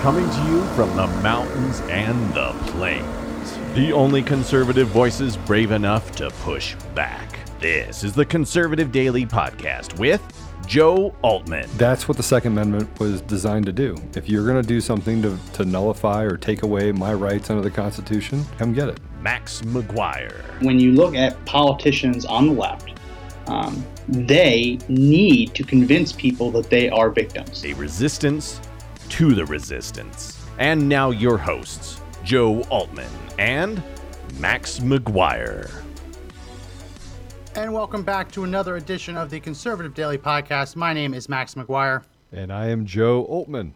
coming to you from the mountains and the plains. The only conservative voices brave enough to push back. This is the Conservative Daily Podcast with Joe Oltmann. That's what the Second Amendment was designed to do. If you're going to do something to, to nullify or take away my rights under the Constitution, come get it. Max McGuire. When you look at politicians on the left, um, they need to convince people that they are victims. A resistance to the resistance. And now your hosts, Joe Oltmann and Max McGuire. And welcome back to another edition of the Conservative Daily Podcast. My name is Max McGuire. And I am Joe Oltmann.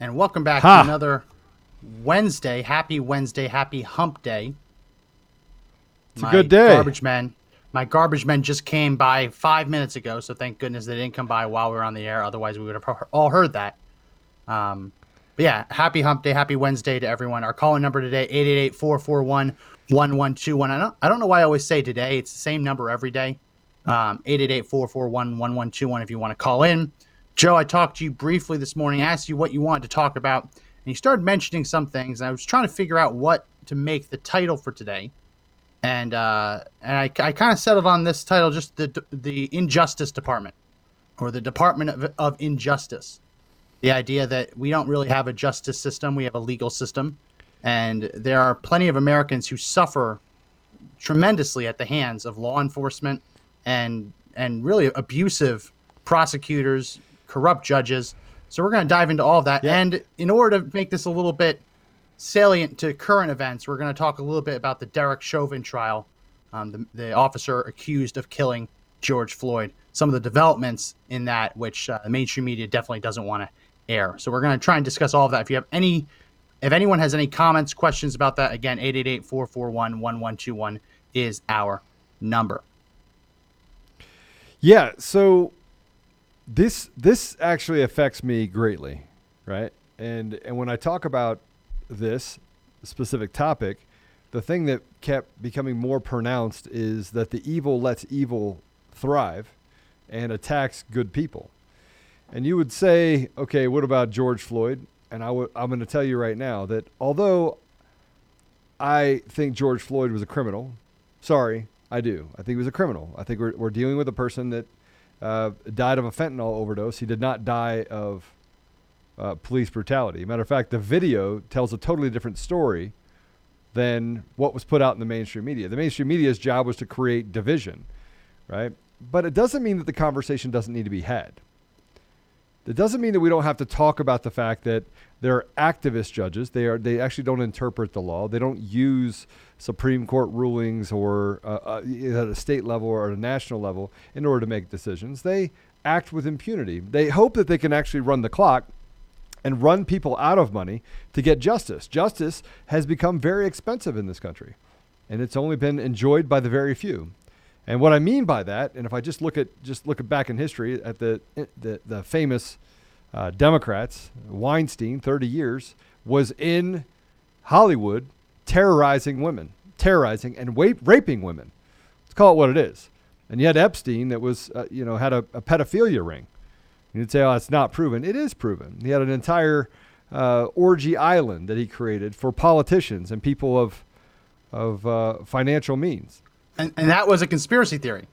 And welcome back Ha! to another Wednesday. Happy Wednesday. Happy hump day. It's a good day. Garbage men. My garbage men just came by five minutes ago, so thank goodness they didn't come by while we were on the air. Otherwise, we would have all heard that. Um, but yeah, happy hump day, happy Wednesday to everyone. Our calling number today, 888-441-1121. I don't, I don't know why I always say today. It's the same number every day. Um, 888-441-1121 if you want to call in. Joe, I talked to you briefly this morning, asked you what you wanted to talk about, and you started mentioning some things, and I was trying to figure out what to make the title for today. And uh, and I, I kind of settled on this title, just the the Injustice Department, or the Department of, of Injustice. The idea that we don't really have a justice system, we have a legal system, and there are plenty of Americans who suffer tremendously at the hands of law enforcement and and really abusive prosecutors, corrupt judges. So we're going to dive into all of that. And in order to make this a little bit salient to current events, we're going to talk a little bit about the Derek Chauvin trial, um, the, the officer accused of killing George Floyd. Some of the developments in that, which uh, the mainstream media definitely doesn't want to air. So we're going to try and discuss all of that. If you have any, if anyone has any comments, questions about that, again, 888-441-1121 is our number. Yeah, so this this actually affects me greatly, right? And and when I talk about this specific topic, the thing that kept becoming more pronounced is that the evil lets evil thrive and attacks good people. And you would say, okay, what about George Floyd? And I would I'm going to tell you right now that although I think George Floyd was a criminal, sorry, I do. I think he was a criminal. I think we're, we're dealing with a person that uh, died of a fentanyl overdose. He did not die of uh, police brutality. Matter of fact, the video tells a totally different story than what was put out in the mainstream media. The mainstream media's job was to create division, right? But it doesn't mean that the conversation doesn't need to be had. It doesn't mean that we don't have to talk about the fact that there are activist judges. They are they actually don't interpret the law. They don't use Supreme Court rulings or uh, uh, at a state level or a national level in order to make decisions. They act with impunity. They hope that they can actually run the clock and run people out of money to get justice. Justice has become very expensive in this country, and it's only been enjoyed by the very few. And what I mean by that, and if I just look at just look back in history at the the, the famous uh, Democrats, Weinstein, 30 years, was in Hollywood terrorizing women, terrorizing and wa- raping women. Let's call it what it is. And yet Epstein that was, uh, you know, had a, a pedophilia ring. You'd say, oh, it's not proven. It is proven. He had an entire uh, orgy island that he created for politicians and people of of uh, financial means. And, and that was a conspiracy theory.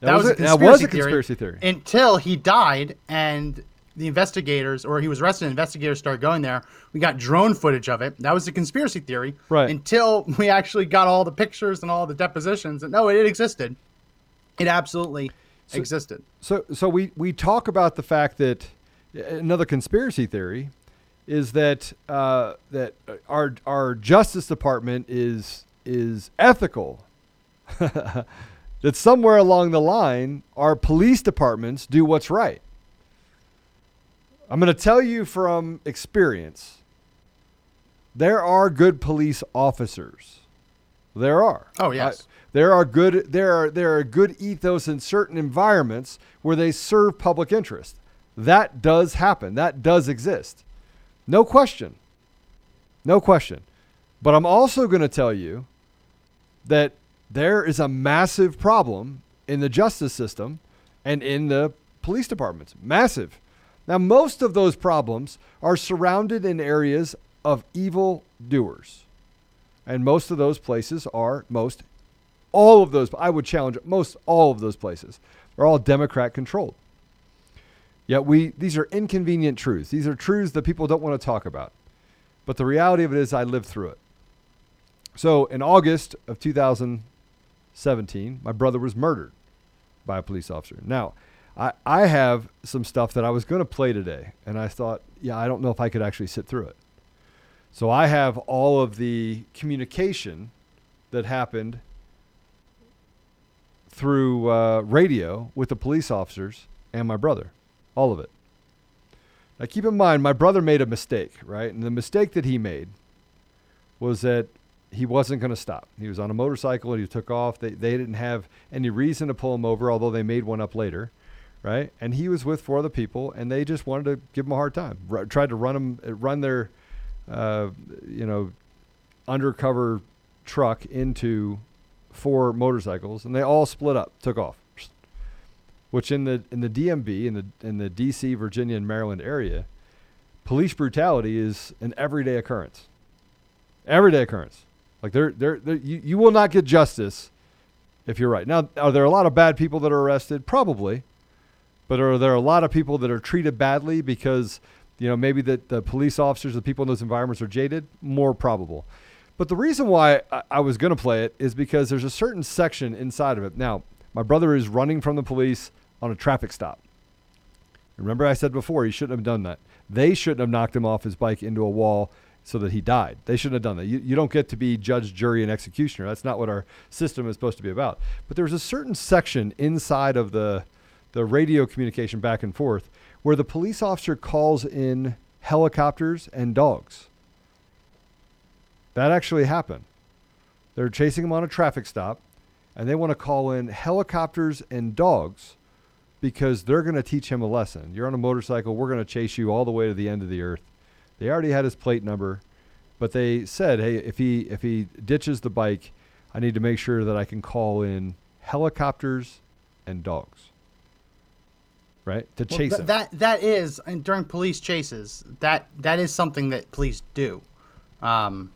That was a- that was a conspiracy theory. Until he died and the investigators, or he was arrested and investigators started going there. We got drone footage of it. That was a conspiracy theory. Right. Until we actually got all the pictures and all the depositions. And no, it existed. It absolutely existed. So, so we, we talk about the fact that another conspiracy theory is that uh, that our our Justice Department is is ethical. that somewhere along the line, our police departments do what's right. I'm going to tell you from experience. There are good police officers. There are. Oh, yes. I- there are good there are there are good ethos in certain environments where they serve public interest. That does happen. That does exist. No question. No question. But I'm also going to tell you that there is a massive problem in the justice system and in the police departments. Massive. Now, most of those problems are surrounded in areas of evil doers. And most of those places are most all of those I would challenge most all of those places are all Democrat controlled. Yet we these are inconvenient truths. These are truths that people don't want to talk about. But the reality of it is I lived through it. So in August of 2017, my brother was murdered by a police officer. Now, I, I have some stuff that I was going to play today, and I thought, yeah, I don't know if I could actually sit through it. So I have all of the communication that happened through uh, radio with the police officers and my brother, all of it. Now, keep in mind, my brother made a mistake, right? And the mistake that he made was that he wasn't going to stop. He was on a motorcycle and he took off. They, they didn't have any reason to pull him over, although they made one up later, right? And he was with four other people, and they just wanted to give him a hard time. R- tried to run him, run their, uh, you know, undercover truck into four motorcycles, and they all split up, took off. Which in the in the DMV in the in the DC, Virginia, and Maryland area, police brutality is an everyday occurrence. Everyday occurrence. Like they're, they're, they're you, you will not get justice if you're right. Now, are there a lot of bad people that are arrested? Probably. But are there a lot of people that are treated badly because, you know, maybe that the police officers, the people in those environments are jaded? More probable. But the reason why I, I was going to play it is because there's a certain section inside of it. Now, my brother is running from the police on a traffic stop. Remember, I said before he shouldn't have done that. They shouldn't have knocked him off his bike into a wall so that he died. They shouldn't have done that. You, you don't get to be judge, jury, and executioner. That's not what our system is supposed to be about. But there's a certain section inside of the the radio communication back and forth where the police officer calls in helicopters and dogs. That actually happened. They're chasing him on a traffic stop, and they want to call in helicopters and dogs because they're going to teach him a lesson. You're on a motorcycle, we're going to chase you all the way to the end of the earth they already had his plate number, but they said, "Hey, if he if he ditches the bike, I need to make sure that I can call in helicopters and dogs." Right to well, chase th- him. That that is and during police chases. That that is something that police do. Um,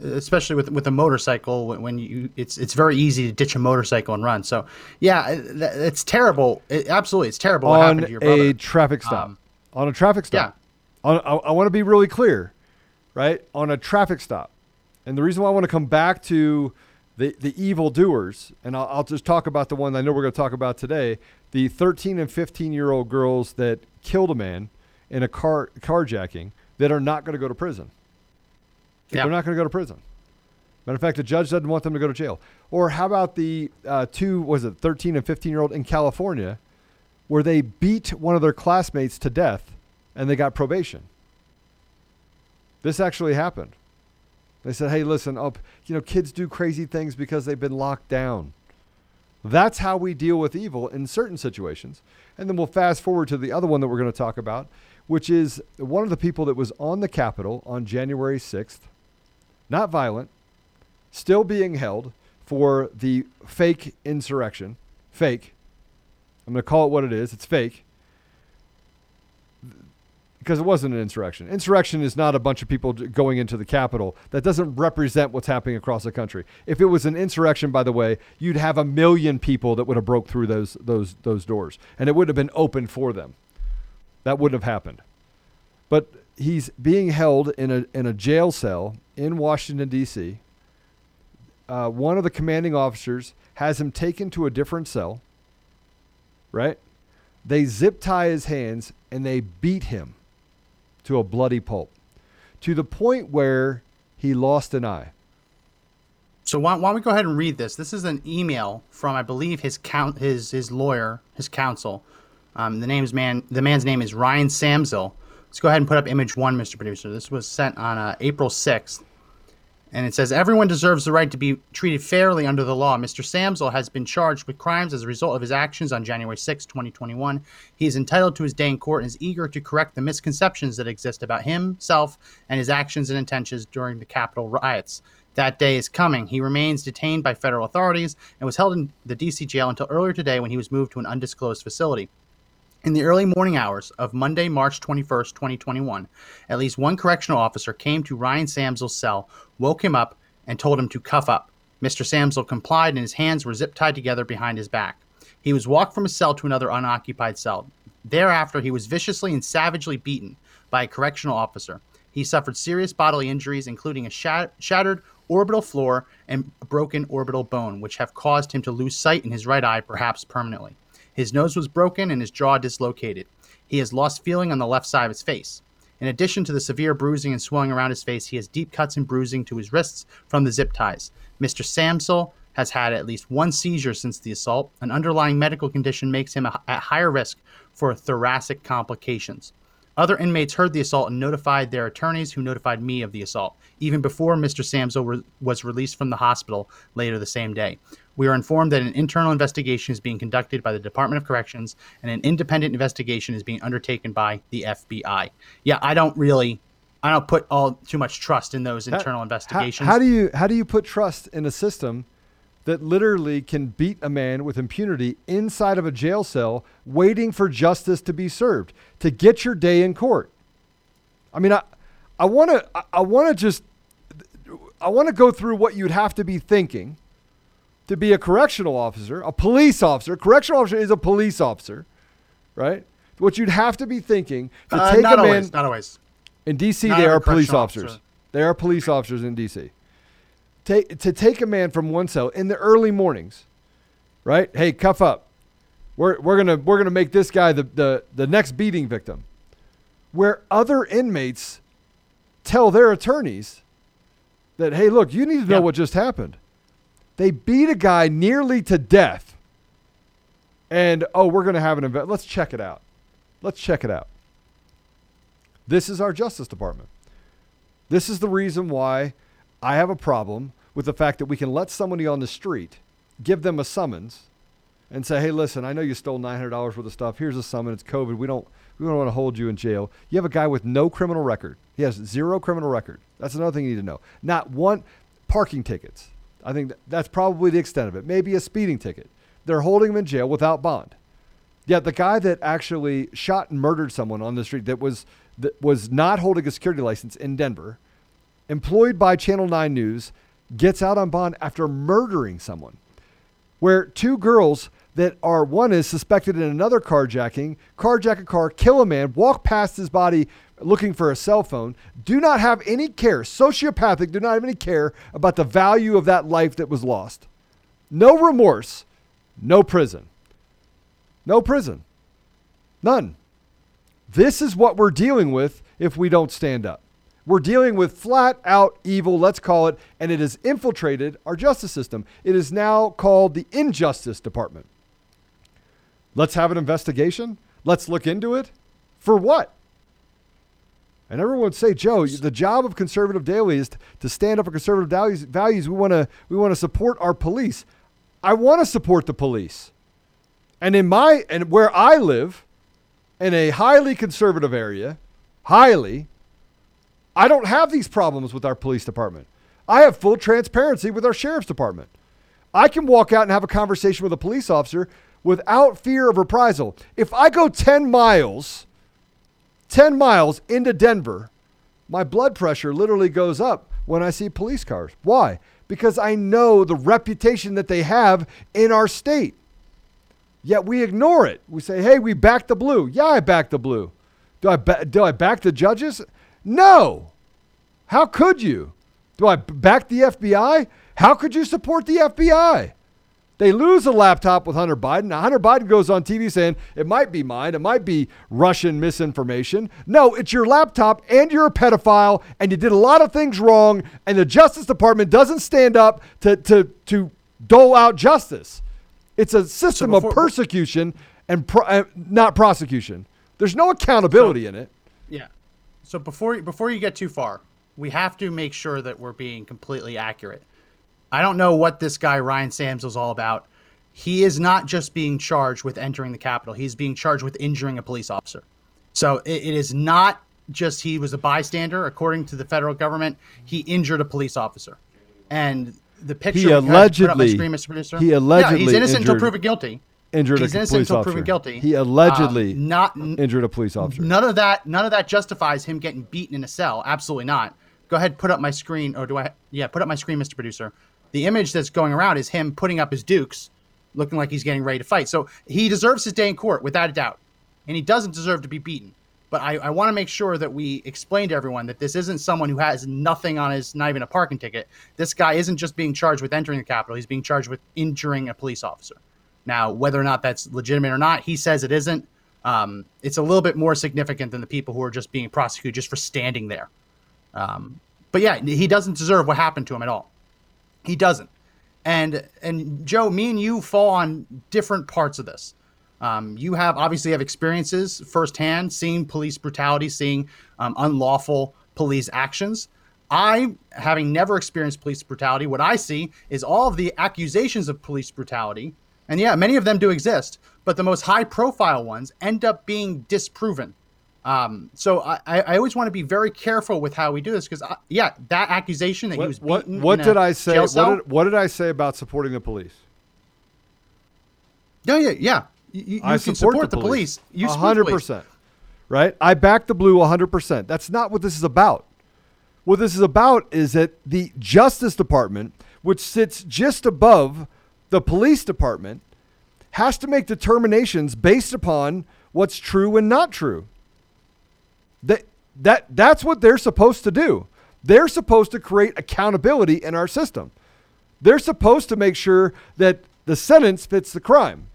especially with with a motorcycle when you it's it's very easy to ditch a motorcycle and run so yeah it's terrible it, absolutely it's terrible on a traffic stop um, on a traffic stop on, I, I want to be really clear, right? On a traffic stop. And the reason why I want to come back to the, the evil doers, and I'll, I'll just talk about the one I know we're going to talk about today the 13 and 15 year old girls that killed a man in a car carjacking that are not going to go to prison. Yeah. They're not going to go to prison. Matter of fact, the judge doesn't want them to go to jail. Or how about the uh, two, was it 13 and 15 year old in California, where they beat one of their classmates to death and they got probation. This actually happened. They said, "Hey, listen, up, you know, kids do crazy things because they've been locked down." That's how we deal with evil in certain situations. And then we'll fast forward to the other one that we're going to talk about, which is one of the people that was on the Capitol on January 6th, not violent, still being held for the fake insurrection. Fake. I'm going to call it what it is. It's fake because it wasn't an insurrection. Insurrection is not a bunch of people going into the Capitol. That doesn't represent what's happening across the country. If it was an insurrection, by the way, you'd have a million people that would have broke through those those those doors, and it would have been open for them. That wouldn't have happened. But he's being held in a in a jail cell in Washington D.C. Uh, one of the commanding officers has him taken to a different cell. Right? They zip tie his hands and they beat him to a bloody pulp, to the point where he lost an eye. So why, why don't we go ahead and read this? This is an email from, I believe, his count, his his lawyer, his counsel. Um, the name's man, the man's name is Ryan Samsel. Let's go ahead and put up image one, Mr. Producer. This was sent on uh, April sixth. And it says everyone deserves the right to be treated fairly under the law. Mr. Samsel has been charged with crimes as a result of his actions on January 6, 2021. He is entitled to his day in court and is eager to correct the misconceptions that exist about himself and his actions and intentions during the Capitol riots. That day is coming. He remains detained by federal authorities and was held in the DC jail until earlier today when he was moved to an undisclosed facility. In the early morning hours of Monday, March 21st, 2021, at least one correctional officer came to Ryan Samsel's cell, woke him up, and told him to cuff up. Mr. Samsel complied, and his hands were zip tied together behind his back. He was walked from his cell to another unoccupied cell. Thereafter, he was viciously and savagely beaten by a correctional officer. He suffered serious bodily injuries, including a shat- shattered orbital floor and broken orbital bone, which have caused him to lose sight in his right eye, perhaps permanently. His nose was broken and his jaw dislocated. He has lost feeling on the left side of his face. In addition to the severe bruising and swelling around his face, he has deep cuts and bruising to his wrists from the zip ties. Mr. Samsel has had at least one seizure since the assault. An underlying medical condition makes him at higher risk for thoracic complications. Other inmates heard the assault and notified their attorneys, who notified me of the assault, even before Mr. Samsel re- was released from the hospital later the same day. We are informed that an internal investigation is being conducted by the Department of Corrections and an independent investigation is being undertaken by the FBI. Yeah, I don't really I don't put all too much trust in those internal How- investigations. How, do you how do you put trust in a system that literally can beat a man with impunity inside of a jail cell, waiting for justice to be served to get your day in court? I mean, I I want to I, I want to just I want to go through what you'd have to be thinking to be a correctional officer, a police officer. Correctional officer is a police officer, right? What you'd have to be thinking to Uh, take not a man always, not always. in DC, Not they are police officers. officer. They are police officers in DC. Take, to take a man from one cell in the early mornings, right? Hey, cuff up. We're, we're gonna we're gonna make this guy the, the the next beating victim. Where other inmates tell their attorneys that, hey, look, you need to know Yeah. what just happened. They beat a guy nearly to death. And oh, we're gonna have an event. Let's check it out. Let's check it out. This is our Justice Department. This is the reason why I have a problem with the fact that we can let somebody on the street give them a summons and say, "Hey, listen, I know you stole nine hundred dollars worth of stuff. Here's a summons. It's COVID. We don't we don't want to hold you in jail. You have a guy with no criminal record. He has zero criminal record. That's another thing you need to know. Not one parking tickets. I think that's probably the extent of it. Maybe a speeding ticket. They're holding him in jail without bond. Yet the guy that actually shot and murdered someone on the street that was that was not holding a security license in Denver, employed by Channel 9 News, gets out on bond after murdering someone. Where two girls that are one is suspected in another carjacking, carjack a car, kill a man, walk past his body looking for a cell phone, do not have any care, sociopathic, do not have any care about the value of that life that was lost. No remorse, no prison. No prison. None. This is what we're dealing with if we don't stand up. We're dealing with flat out evil, let's call it, and it has infiltrated our justice system. It is now called the Injustice Department. Let's have an investigation. Let's look into it. For what? And everyone would say, Joe, the job of conservative daily is to stand up for conservative values. We want to we want to support our police. I want to support the police. And in my and where I live, in a highly conservative area, highly, I don't have these problems with our police department. I have full transparency with our sheriff's department. I can walk out and have a conversation with a police officer without fear of reprisal. If I go 10 miles, 10 miles into Denver, my blood pressure literally goes up when I see police cars. Why? Because I know the reputation that they have in our state. Yet we ignore it. We say, "Hey, we back the blue." Yeah, I back the blue. Do I ba- do I back the judges? No. How could you? Do I back the FBI? How could you support the FBI? They lose a laptop with Hunter Biden. Now, Hunter Biden goes on TV saying it might be mine, it might be Russian misinformation. No, it's your laptop, and you're a pedophile, and you did a lot of things wrong, and the Justice Department doesn't stand up to to to dole out justice. It's a system before- of persecution and pro- uh, not prosecution. There's no accountability in it. Yeah. So before before you get too far, we have to make sure that we're being completely accurate. I don't know what this guy Ryan Sams is all about. He is not just being charged with entering the Capitol. He's being charged with injuring a police officer. So it, it is not just he was a bystander. According to the federal government, he injured a police officer. And the picture He we put up my allegedly- screen, Mr. Producer. he yeah, allegedly he's innocent until proven guilty. injured He's a innocent police until officer. proven guilty. He allegedly Um, not injured a police officer. none of that. None of that justifies him getting beaten in a cell. Absolutely not. Go ahead, put up my screen, or do I? Yeah, put up my screen, Mr. Producer. The image that's going around is him putting up his dukes, looking like he's getting ready to fight. So he deserves his day in court, without a doubt, and he doesn't deserve to be beaten. But I, I want to make sure that we explain to everyone that this isn't someone who has nothing on his, not even a parking ticket. This guy isn't just being charged with entering the Capitol; he's being charged with injuring a police officer. Now, whether or not that's legitimate or not, he says it isn't. Um, it's a little bit more significant than the people who are just being prosecuted just for standing there. Um, but yeah, he doesn't deserve what happened to him at all. He doesn't. And and Joe, me and you fall on different parts of this. Um, you have obviously have experiences firsthand, seeing police brutality, seeing um, unlawful police actions. I, having never experienced police brutality, what I see is all of the accusations of police brutality, and yeah, many of them do exist, but the most high-profile ones end up being disproven. Um, so I, I always want to be very careful with how we do this because, yeah, that accusation that he What was what, beaten. what in did I say? What did, what did I say about supporting the police? Yeah, yeah, yeah. You, you I support, support the police. You A support hundred percent, Right? I back the blue hundred percent. That's not what this is about. What this is about is that the Justice Department, which sits just above the police department, has to make determinations based upon what's true and not true. That that that's what they're supposed to do. They're supposed to create accountability in our system. They're supposed to make sure that the sentence fits the crime.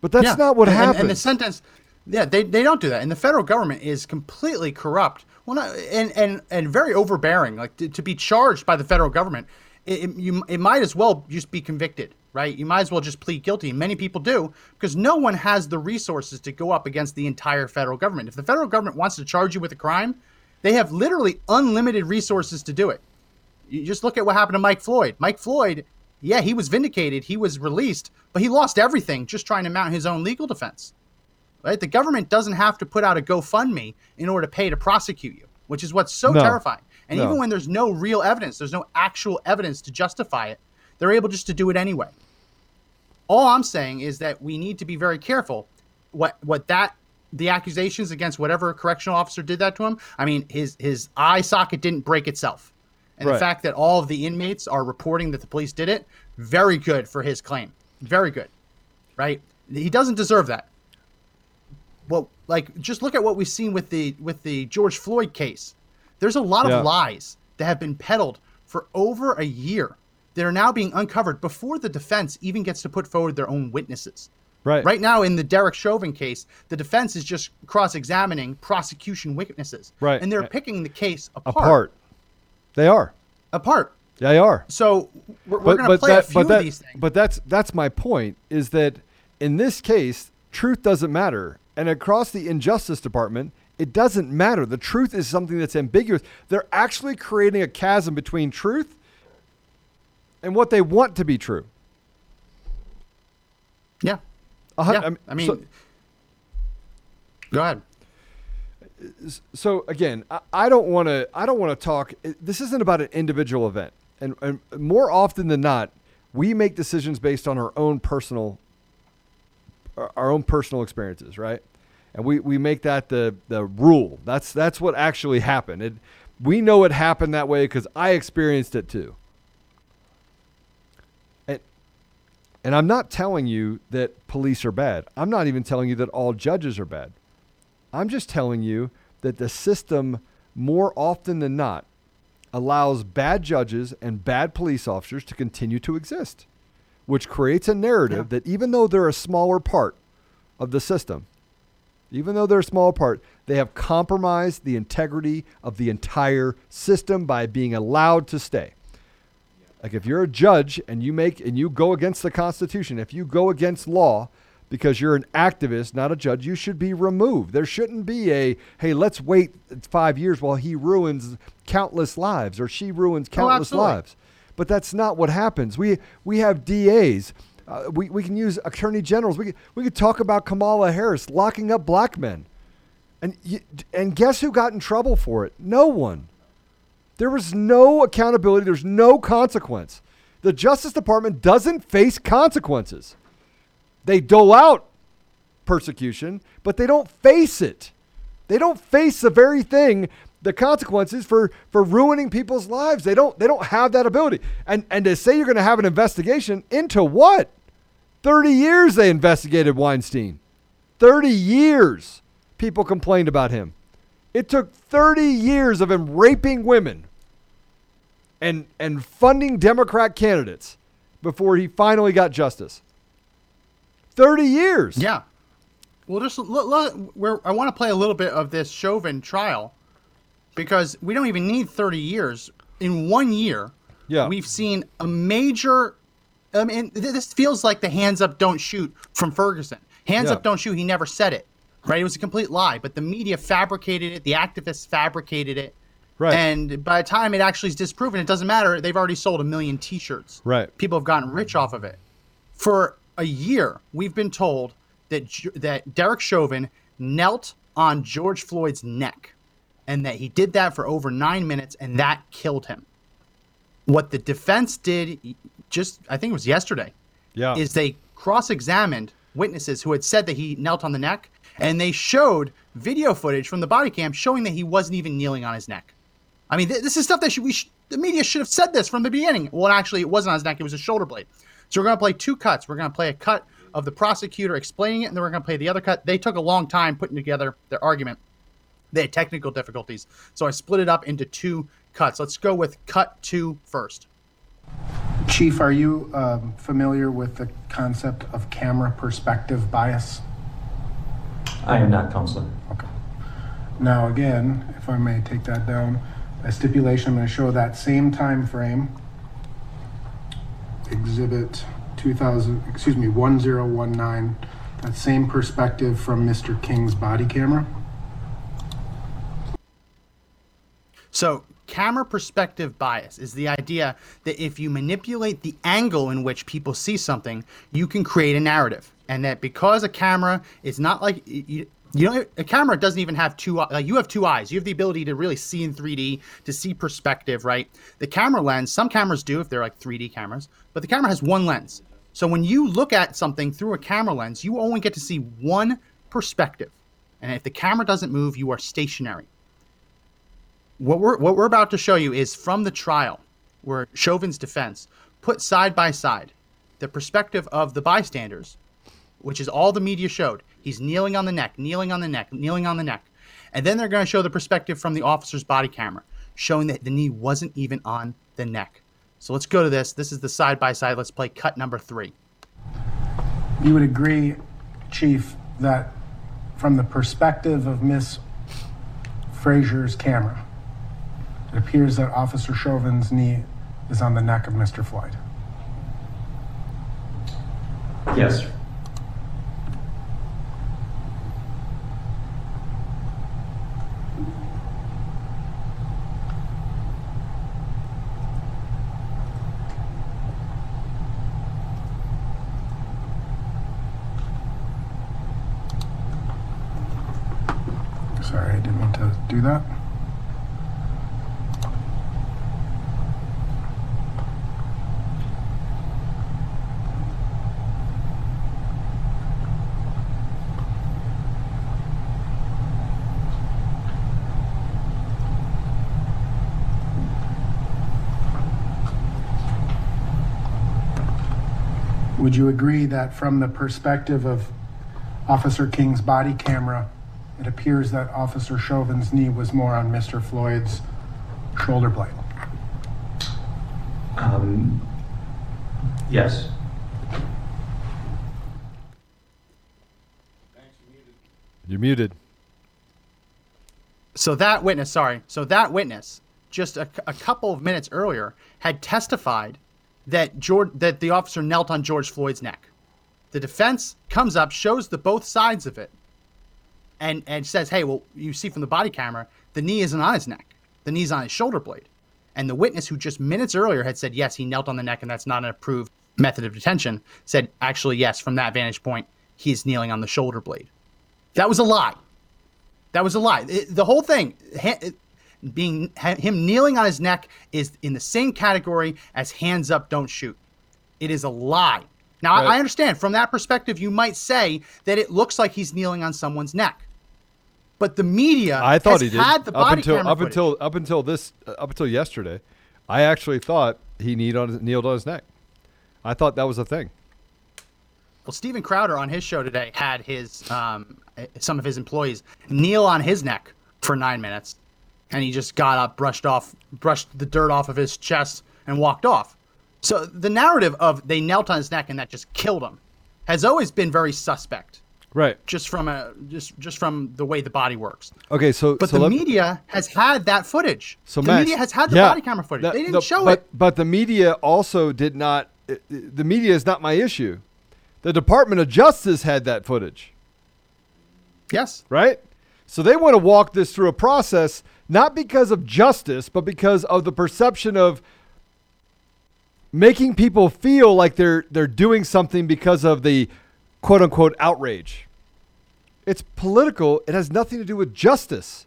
But that's Yeah, not what and, and- happens. And the sentence, yeah, they, they don't do that. And the federal government is completely corrupt. Well, not, and, and, and very overbearing. Like to, to be charged by the federal government, it, it, you, it might as well just be convicted, right? You might as well just plead guilty. Many people do because no one has the resources to go up against the entire federal government. If the federal government wants to charge you with a crime, they have literally unlimited resources to do it. You just look at what happened to Mike Floyd. Mike Floyd, yeah, he was vindicated, he was released, but he lost everything just trying to mount his own legal defense. Right? The government doesn't have to put out a GoFundMe in order to pay to prosecute you, which is what's so No. terrifying. And No. even when there's no real evidence, there's no actual evidence to justify it, they're able just to do it anyway. All I'm saying is that we need to be very careful what what that the accusations against whatever correctional officer did that to him. I mean, his his eye socket didn't break itself. And Right. the fact that all of the inmates are reporting that the police did it, very good for his claim. Very good. Right? He doesn't deserve that. Well, like just look at what we've seen with the with the George Floyd case. There's a lot of lies that have been peddled for over a year that are now being uncovered before the defense even gets to put forward their own witnesses. right. Right now, in the Derek Chauvin case, the defense is just cross-examining prosecution witnesses, Right. And they're picking the case apart. Apart. They are. Apart. They are. So we're, we're going to play a few but that, of these things. But that's that's my point is that in this case, truth doesn't matter, and across the injustice department, it doesn't matter. The truth is something that's ambiguous. They're actually creating a chasm between truth and what they want to be true. yeah, yeah. I'm- I mean, so- go ahead. so again, I, I don't want to. I don't want to talk. This isn't about an individual event, and, and more often than not, we make decisions based on our own personal, our our own personal experiences, right? And we, we make that the the rule. That's that's what actually happened. It, we know it happened that way because I experienced it too. And and I'm not telling you that police are bad. I'm not even telling you that all judges are bad. I'm just telling you that the system, more often than not, allows bad judges and bad police officers to continue to exist, which creates a narrative that even though they're a smaller part of the system, even though they're a small part, they have compromised the integrity of the entire system by being allowed to stay. Like if you're a judge and you make and you go against the Constitution, if you go against law because you're an activist, not a judge, you should be removed. There shouldn't be a hey, let's wait five years while he ruins countless lives or she ruins countless absolutely. lives. But that's not what happens. We we have DAs. Uh, we, we can use attorney generals. We could, we could talk about Kamala Harris locking up black men. And, you, and guess who got in trouble for it? No one. There was no accountability. There's no consequence. The Justice Department doesn't face consequences. they dole out persecution, but they don't face it. They don't face the very thing, the consequences for for ruining people's lives. They don't they don't have that ability. And and to say you're going to have an investigation into what? 30 years they investigated Weinstein. 30 years people complained about him. It took 30 years of him raping women and and funding Democrat candidates before he finally got justice. 30 years. Yeah. Well, just look, look, where I want to play a little bit of this Chauvin trial because we don't even need 30 years. In one year, Yeah. we've seen a major. I mean, this feels like the hands up, don't shoot from Ferguson. Hands Yeah. up, don't shoot. He never said it, right? It was a complete lie, but the media fabricated it. The activists fabricated it. Right. And by the time it actually is disproven, it doesn't matter. They've already sold a million T-shirts. Right. People have gotten rich off of it. For a year, we've been told that that Derek Chauvin knelt on George Floyd's neck, and that he did that for over nine minutes, and that killed him. What the defense did, just I think it was yesterday, yeah. is they cross-examined witnesses who had said that he knelt on the neck, and they showed video footage from the body cam showing that he wasn't even kneeling on his neck. I mean, th- this is stuff that should, we sh- the media should have said this from the beginning. Well, actually, it wasn't on his neck; it was a shoulder blade. So we're going to play two cuts. We're going to play a cut of the prosecutor explaining it, and then we're going to play the other cut. They took a long time putting together their argument. They had technical difficulties, so I split it up into two cuts. Let's go with cut two first. Chief, are you um, familiar with the concept of camera perspective bias? I am not counselor. Okay. Now, again, if I may take that down, a stipulation, I'm going to show that same time frame. Exhibit 2000, excuse me, 1019, that same perspective from Mr. King's body camera. So, camera perspective bias is the idea that if you manipulate the angle in which people see something, you can create a narrative. And that because a camera is not like you, you know, a camera doesn't even have two. Uh, like you have two eyes. You have the ability to really see in 3D, to see perspective, right? The camera lens. Some cameras do if they're like 3D cameras, but the camera has one lens. So when you look at something through a camera lens, you only get to see one perspective. And if the camera doesn't move, you are stationary what we're what we're about to show you is from the trial where Chauvin's defense put side by side the perspective of the bystanders, which is all the media showed. He's kneeling on the neck, kneeling on the neck, kneeling on the neck. And then they're going to show the perspective from the officer's body camera, showing that the knee wasn't even on the neck. So let's go to this. This is the side by side. Let's play cut number three. You would agree, Chief, that from the perspective of Miss Frazier's camera, it appears that Officer Chauvin's knee is on the neck of Mr. Floyd. Yes. Sorry, I didn't mean to do that. Would you agree that from the perspective of Officer King's body camera, it appears that Officer Chauvin's knee was more on Mr. Floyd's shoulder blade? Um, yes. You're muted. So that witness, sorry, so that witness, just a, a couple of minutes earlier, had testified that George, that the officer knelt on George Floyd's neck. The defense comes up, shows the both sides of it, and and says, "Hey, well, you see from the body camera, the knee isn't on his neck, the knee's on his shoulder blade." And the witness, who just minutes earlier had said, "Yes, he knelt on the neck, and that's not an approved method of detention," said, "Actually, yes, from that vantage point, he's kneeling on the shoulder blade." That was a lie. That was a lie. It- the whole thing, it- being him kneeling on his neck, is in the same category as hands up, don't shoot. It is a lie. Now, Right. I understand from that perspective, you might say that it looks like he's kneeling on someone's neck. But the media I thought has he did had the up body until camera up footage. until up until this uh, up until yesterday. I actually thought he kneeled on his, kneeled on his neck. I thought that was a thing. Well, Steven Crowder on his show today had his um, eh, some of his employees kneel on his neck for nine minutes, and he just got up, brushed off, brushed the dirt off of his chest, and walked off. So the narrative of they knelt on his neck and that just killed him has always been very suspect, Right. just from a just just from the way the body works. Okay. So But so the let- media has had that footage. So the Max, media has had the yeah, body camera footage. that- they didn't the- show but, it. But the media also did not. The media is not my issue. The Department of Justice had that footage, Yes. right? So they want to walk this through a process not because of justice, but because of the perception of making people feel like they're they're doing something because of the quote unquote outrage. It's political. It has nothing to do with justice.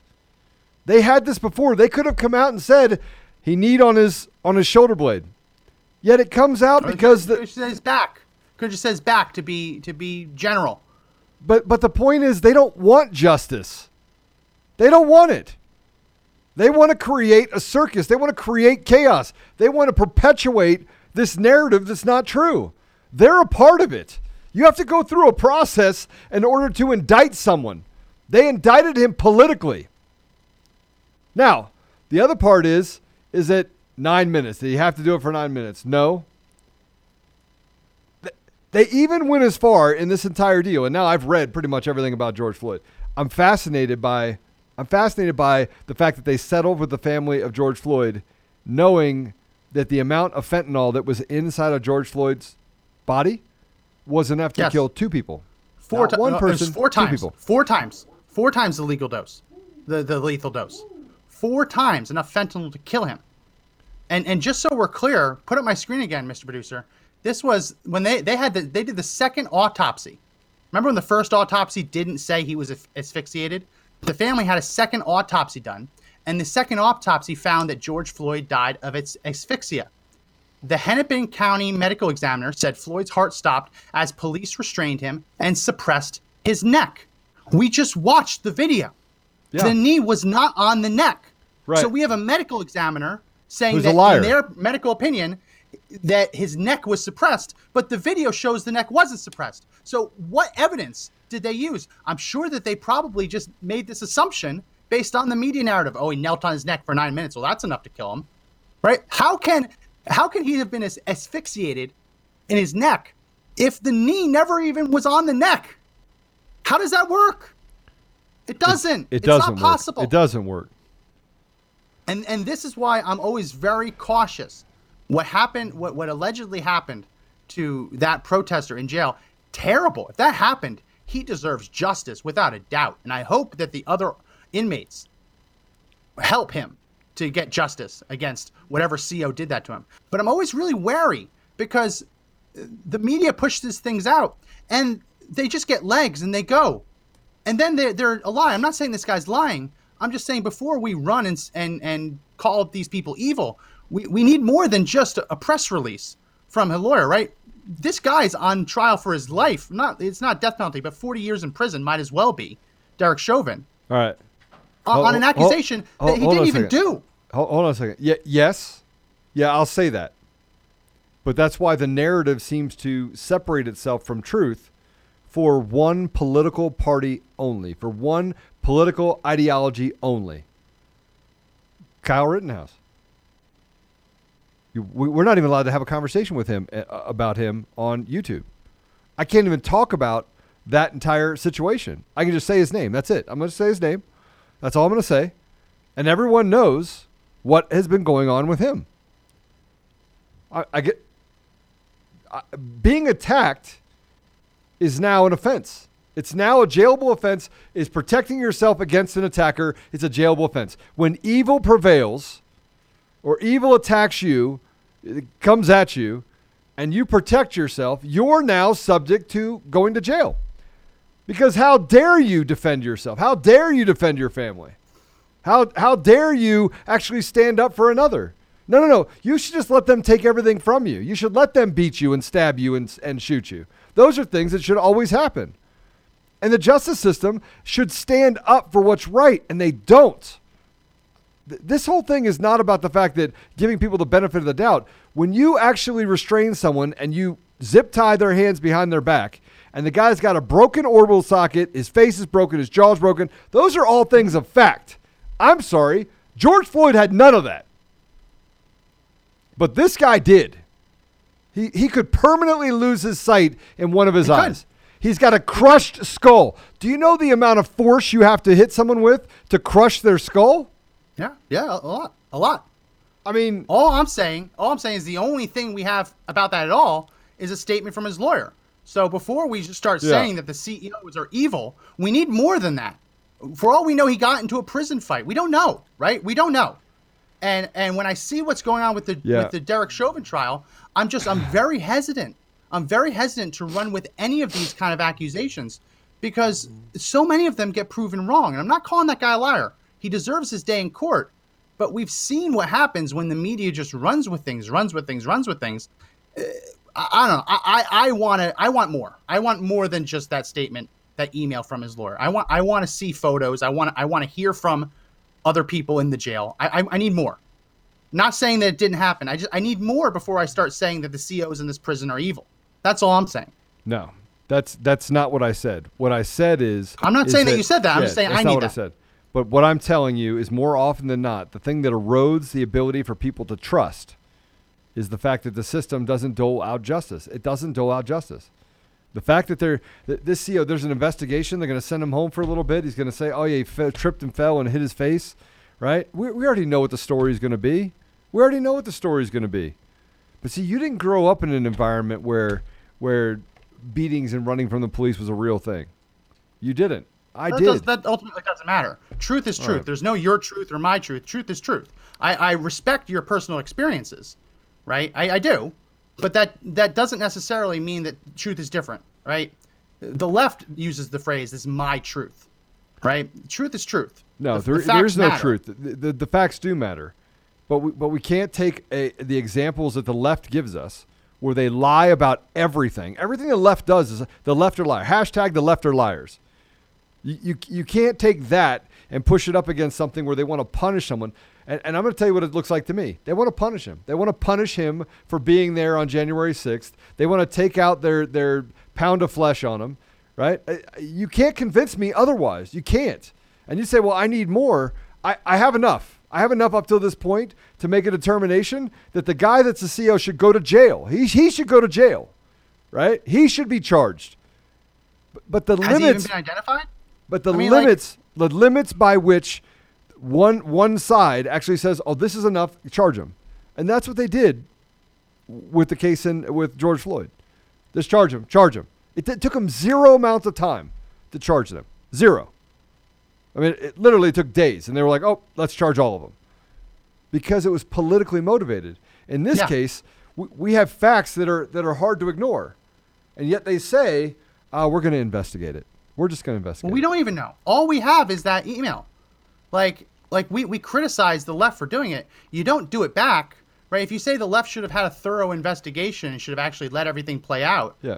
They had this before. They could have come out and said he kneed on his on his shoulder blade. Yet it comes out because the it says back. Could just says back to be to be general. but but the point is they don't want justice. They don't want it. They want to create a circus. They want to create chaos. They want to perpetuate this narrative that's not true. They're a part of it. You have to go through a process in order to indict someone. They indicted him politically. Now, the other part is is that 9 minutes. Do you have to do it for 9 minutes? No. They even went as far in this entire deal, and now I've read pretty much everything about George Floyd. I'm fascinated by I'm fascinated by the fact that they settled with the family of George Floyd, knowing that the amount of fentanyl that was inside of George Floyd's body was enough to Yes. kill two people. Four times. one uh, person, four two times. people. Four times. Four times the legal dose, the the lethal dose. Four times enough fentanyl to kill him. And and just so we're clear, put up my screen again, Mr. Producer. This was when they they had the, they did the second autopsy. Remember when the first autopsy didn't say he was asphyxiated? The family had a second autopsy done, and the second autopsy found that George Floyd died of its asphyxia. The Hennepin County medical examiner said Floyd's heart stopped as police restrained him and suppressed his neck. We just watched the video. Yeah. The knee was not on the neck. Right. So we have a medical examiner saying Who's that in their medical opinion that his neck was suppressed, but the video shows the neck wasn't suppressed. So what evidence did they use? I'm sure that they probably just made this assumption based on the media narrative. Oh, he knelt on his neck for nine minutes. Well, that's enough to kill him, right? How can how can he have been as asphyxiated in his neck if the knee never even was on the neck? How does that work? It doesn't. It it's doesn't not work. possible. It doesn't work. And and this is why I'm always very cautious. What happened, what, what allegedly happened to that protester in jail, terrible. If that happened, he deserves justice without a doubt. And I hope that the other inmates help him to get justice against whatever CO did that to him. But I'm always really wary because the media pushes things out and they just get legs and they go and then they're, they're a lie. I'm not saying this guy's lying. I'm just saying before we run and and and call these people evil, we, we need more than just a, a press release from a lawyer, right? This guy's on trial for his life. Not it's not death penalty, but 40 years in prison might as well be. Derek Chauvin All right. On, on an accusation that he didn't even do. Hold, hold on a second. Yeah, yes. Yeah, I'll say that. But that's why the narrative seems to separate itself from truth for one political party only, for one political ideology only. Kyle Rittenhouse. We, we're not even allowed to have a conversation with him uh, about him on YouTube. I can't even talk about that entire situation. I can just say his name. That's it. I'm going to say his name. That's all I'm going to say. And everyone knows what has been going on with him. I, I get I, being attacked is now an offense. It's now a jailable offense. Is protecting yourself against an attacker. It's a jailable offense. When evil prevails, or evil attacks you, comes at you, and you protect yourself, you're now subject to going to jail. Because how dare you defend yourself? How dare you defend your family? How how dare you actually stand up for another? No, no, no. You should just let them take everything from you. You should let them beat you and stab you and, and shoot you. Those are things that should always happen. And the justice system should stand up for what's right, and they don't. Th- This whole thing is not about the fact that giving people the benefit of the doubt. When you actually restrain someone and you zip tie their hands behind their back, and the guy's got a broken orbital socket, his face is broken, his jaw's broken, those are all things of fact. I'm sorry, George Floyd had none of that. But this guy did. He, he could permanently lose his sight in one of his He could. eyes. He's got a crushed skull. Do you know the amount of force you have to hit someone with to crush their skull? Yeah, yeah, a lot, a lot. I mean, All I'm saying, all I'm saying is the only thing we have about that at all is a statement from his lawyer. So before we start Yeah. saying that the COs are evil, we need more than that. For all we know, he got into a prison fight. We don't know, right? We don't know. And and when I see what's going on with the Yeah. with the Derek Chauvin trial, I'm just I'm very hesitant. I'm very hesitant to run with any of these kind of accusations because so many of them get proven wrong. And I'm not calling that guy a liar. He deserves his day in court. But we've seen what happens when the media just runs with things, runs with things, runs with things. I, I don't know. I I, I want to. I want more. I want more than just that statement, that email from his lawyer. I want. I want to see photos. I want. I want to hear from other people in the jail. I, I I need more. Not saying that it didn't happen. I just I need more before I start saying that the COs in this prison are evil. That's all I'm saying. no, that's that's not what I said. What I said is I'm not is saying that you said that. I'm just saying that's I not need what I that. said. But what I'm telling you is more often than not, the thing that erodes the ability for people to trust is the fact that the system doesn't dole out justice. It doesn't dole out justice. The fact that they're that this CO, there's an investigation. They're going to send him home for a little bit. He's going to say, "Oh yeah, he fe- tripped and fell and hit his face." Right? We we already know what the story is going to be. We already know what the story is going to be. But see, you didn't grow up in an environment where where beatings and running from the police was a real thing. You didn't. I that did. Does, that ultimately doesn't matter. Truth is truth. right. There's no your truth or my truth. Truth is truth. I, I respect your personal experiences, right? I, I do, but that that doesn't necessarily mean that truth is different, right? The left uses the phrase "this is my truth," right? Truth is truth. No, The- there, the there's no matter. truth. The, the, the facts do matter, but we, but we can't take a, the examples that the left gives us, where they lie about everything. Everything the left does is the left are liars. Hashtag the left are liars. You, you, you can't take that and push it up against something where they want to punish someone. And, and I'm going to tell you what it looks like to me. They want to punish him. They want to punish him for being there on January 6th. They want to take out their, their pound of flesh on him, right? You can't convince me otherwise. You can't. And you say, well, I need more. I, I have enough. I have enough up till this point to make a determination that the guy that's the CO should go to jail. He, he should go to jail, right? He should be charged. But, but the Has he even limits. been identified? But the I mean, like- limits, the limits by which one one side actually says, "Oh, this is enough," charge him, and that's what they did with the case in with George Floyd. Just charge him, charge him. It t- took them zero amounts of time to charge them. Zero. I mean, it literally took days, and they were like, "Oh, let's charge all of them," because it was politically motivated. In this Yeah. case, we, we have facts that are that are hard to ignore, and yet they say, uh, "We're going to investigate it. We're just going to investigate." Well, we it." don't even know. All we have is that email. Like, like we, we criticize the left for doing it. You don't do it back, right? If you say the left should have had a thorough investigation and should have actually let everything play out, Yeah.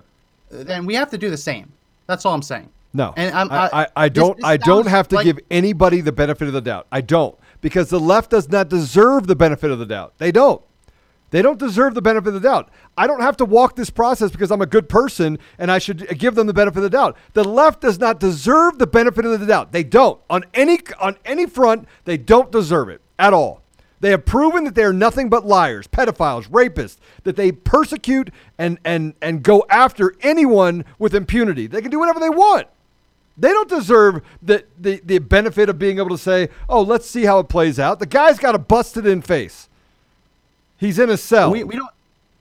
then we have to do the same. That's all I'm saying. No, And I'm- I, I, I- don't. this I don't have to like- give anybody the benefit of the doubt. I don't because the left does not deserve the benefit of the doubt. They don't. They don't deserve the benefit of the doubt. I don't have to walk this process because I'm a good person and I should give them the benefit of the doubt. The left does not deserve the benefit of the doubt. They don't. On any on any front, they don't deserve it at all. They have proven that they are nothing but liars, pedophiles, rapists, that they persecute and and and go after anyone with impunity. They can do whatever they want. They don't deserve the, the, the benefit of being able to say, oh, let's see how it plays out. The guy's got a busted in face. He's in a cell. We, we don't,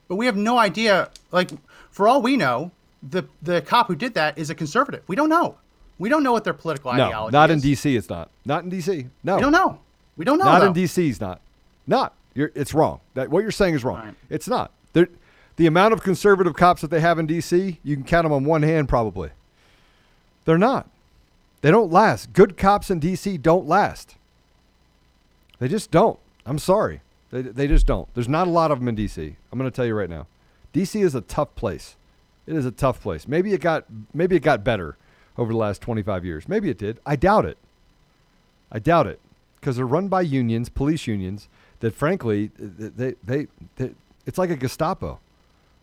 but we have no idea. Like, for all we know, the the cop who did that is a conservative. We don't know. We don't know what their political no, ideology not in. D.C. It's not. Not in D.C. No. We don't know. We don't know. Not though. in D.C. It's not. Not. You're, it's wrong. That what you're saying is wrong. Right. It's not. They're, the amount of conservative cops that they have in D.C. You can count them on one hand, probably. They're not. They don't last. Good cops in D.C. don't last. They just don't. I'm sorry. They, they just don't. There's not a lot of them in DC. I'm going to tell you right now. DC is a tough place. It is a tough place. Maybe it got maybe it got better over the last 25 years. Maybe it did. I doubt it. I doubt it because they're run by unions, police unions that frankly they, they, they it's like a Gestapo.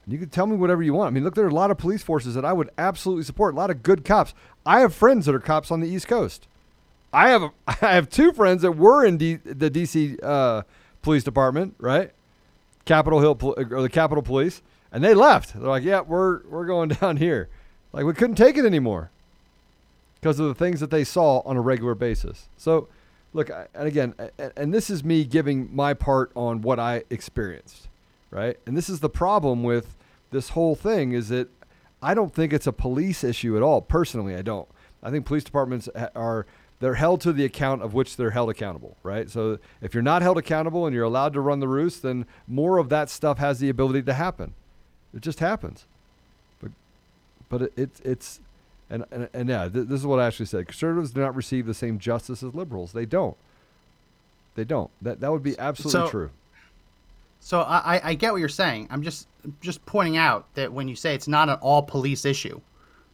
You can tell me whatever you want. I mean, look, there are a lot of police forces that I would absolutely support. A lot of good cops. I have friends that are cops on the East Coast. I have I have two friends that were in D, the DC uh, Police Department, right? Capitol Hill or the Capitol Police, and they left. They're like, "Yeah, we're we're going down here." Like we couldn't take it anymore because of the things that they saw on a regular basis. So, look, and again, and this is me giving my part on what I experienced, right? And this is the problem with this whole thing is that I don't think it's a police issue at all. Personally, I don't. I think police departments are they're held to the account of which they're held accountable, right? So if you're not held accountable and you're allowed to run the roost, then more of that stuff has the ability to happen. It just happens. But but it, it it's and, and, and yeah, th- this is what I actually said. Conservatives do not receive the same justice as liberals. They don't. They don't. That that would be absolutely So- true. So I, I get what you're saying. I'm just just pointing out that when you say it's not an all police issue,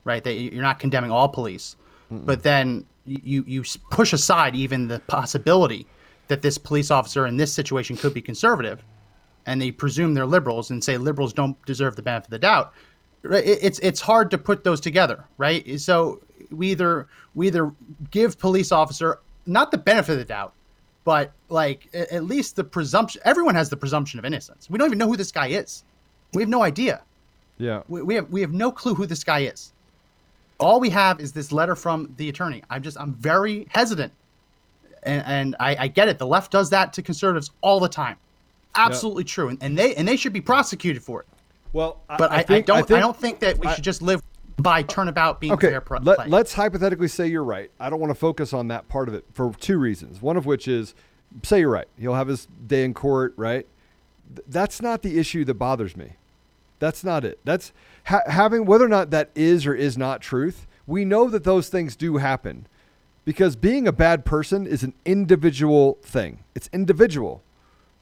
right? That you're not condemning all police, but then you you push aside even the possibility that this police officer in this situation could be conservative, and they presume they're liberals and say liberals don't deserve the benefit of the doubt. It's it's hard to put those together, right? So we either we either give police officer not the benefit of the doubt, but like at least the presumption. Everyone has the presumption of innocence. We don't even know who this guy is. We have no idea. Yeah. We, we have we have no clue who this guy is. All we have is this letter from the attorney. I'm just I'm very hesitant, and, and I, I get it. The left does that to conservatives all the time. Absolutely true, and, and they and they should be prosecuted for it. Well, But I, I, think- don't I, think- don't think that we should just live by turnabout being okay, fair pro- let, let's hypothetically say you're right. I don't want to focus on that part of it for two reasons. One of which is, say you're right. He'll have his day in court, right? Th- That's not the issue that bothers me. That's not it. That's ha- having whether or not that is or is not truth. We know that those things do happen because being a bad person is an individual thing. It's individual,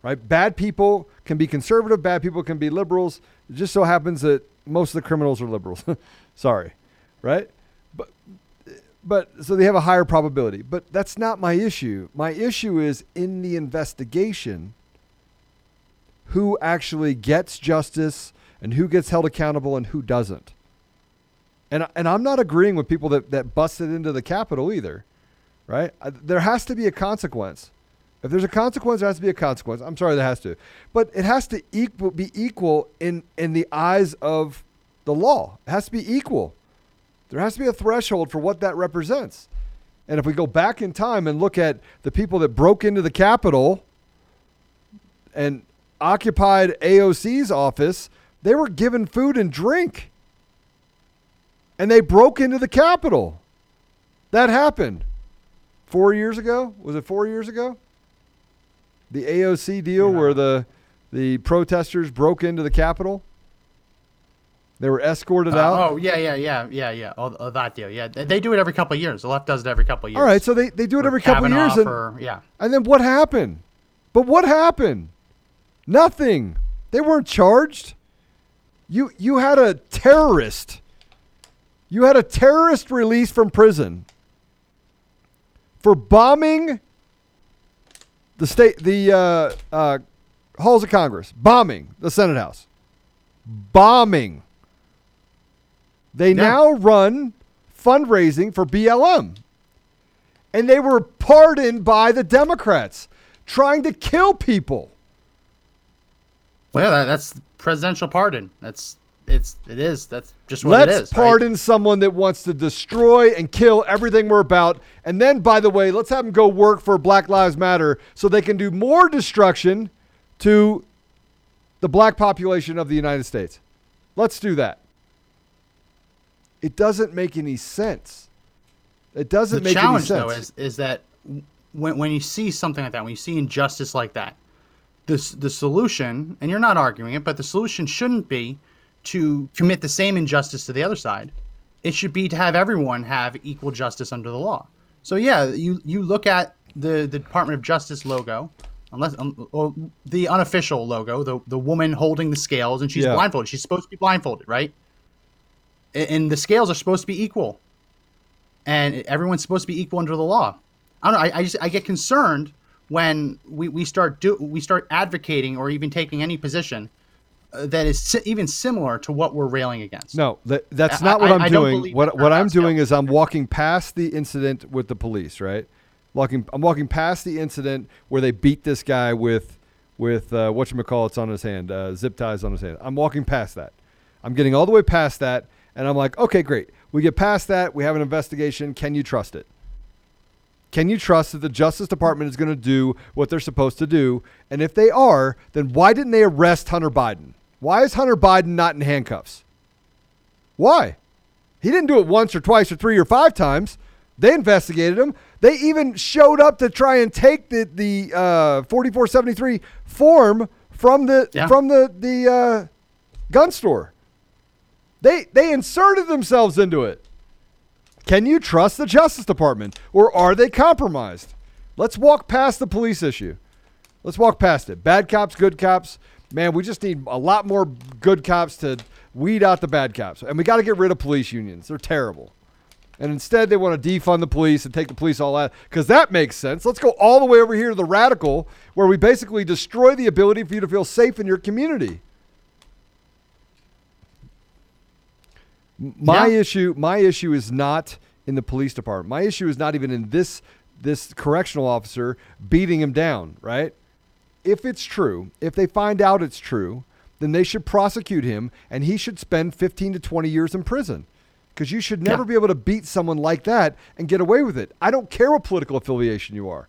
right? Bad people can be conservative, bad people can be liberals. It just so happens that most of the criminals are liberals. Sorry, right? But but so they have a higher probability. But that's not my issue. My issue is in the investigation who actually gets justice and who gets held accountable and who doesn't. And and I'm not agreeing with people that that busted into the Capitol either, right? There has to be a consequence. If there's a consequence, there has to be a consequence. I'm sorry, there has to, but it has to equal be equal in in the eyes of the law. It has to be equal. There has to be a threshold for what that represents. And if we go back in time and look at the people that broke into the Capitol and occupied AOC's office, they were given food and drink. And they broke into the Capitol. That happened four years ago. Was it four years ago? The AOC deal where the the protesters broke into the Capitol. They were escorted uh, out. oh yeah yeah yeah yeah yeah oh, oh, that deal yeah they, do it every couple of years the left does it every couple of years All right, so they, they do it Or every couple of years. And, for- yeah and then what happened? But what happened? Nothing. They weren't charged. You you had a terrorist. You had a terrorist released from prison for bombing the state the uh, uh, halls of Congress, bombing the Senate House, bombing. They now run fundraising for BLM and they were pardoned by the Democrats trying to kill people. well that, that's presidential pardon that's it's it is that's just what Let's it is right? pardon someone that wants to destroy and kill everything we're about. And then, by the way, let's have them go work for Black Lives Matter so they can do more destruction to the black population of the United States. Let's do that. It doesn't make any sense. It doesn't the make challenge any though sense. is is that when when you see something like that, when you see injustice like that, this the solution, and you're not arguing it, but the solution shouldn't be to commit the same injustice to the other side. It should be to have everyone have equal justice under the law. So yeah, you you look at the the Department of Justice logo, unless um, or the unofficial logo, the the woman holding the scales, and she's Yeah. blindfolded. She's supposed to be blindfolded, right? A- And the scales are supposed to be equal, and everyone's supposed to be equal under the law. I don't know. I, I just I get concerned when we, we start do we start advocating or even taking any position uh, that is si- even similar to what we're railing against. No, that, that's I- not what I- I'm I doing. believe What what I'm doing is I'm walking past the incident with the police, right? Walking, I'm walking past the incident where they beat this guy with with uh, what you call it's on his hand, uh, zip ties on his hand. I'm walking past that. I'm getting all the way past that, and I'm like, okay, great. We get past that. We have an investigation. Can you trust it? Can you trust that the Justice Department is going to do what they're supposed to do? And if they are, then why didn't they arrest Hunter Biden? Why is Hunter Biden not in handcuffs? Why? He didn't do it once or twice or three or five times. They investigated him. They even showed up to try and take the the uh, 4473 form from the Yeah. from the the uh, gun store. They they inserted themselves into it. Can you trust the Justice Department or are they compromised? Let's walk past the police issue. Let's walk past it. Bad cops, good cops. Man, we just need a lot more good cops to weed out the bad cops. And we got to get rid of police unions. They're terrible. And instead, they want to defund the police and take the police all out because that makes sense. Let's go all the way over here to the radical, where we basically destroy the ability for you to feel safe in your community. My Yeah. issue, my issue is not in the police department. My issue is not even in this this correctional officer beating him down. Right? If it's true, if they find out it's true, then they should prosecute him, and he should spend 15 to 20 years in prison. Because you should never Yeah. be able to beat someone like that and get away with it. I don't care what political affiliation you are.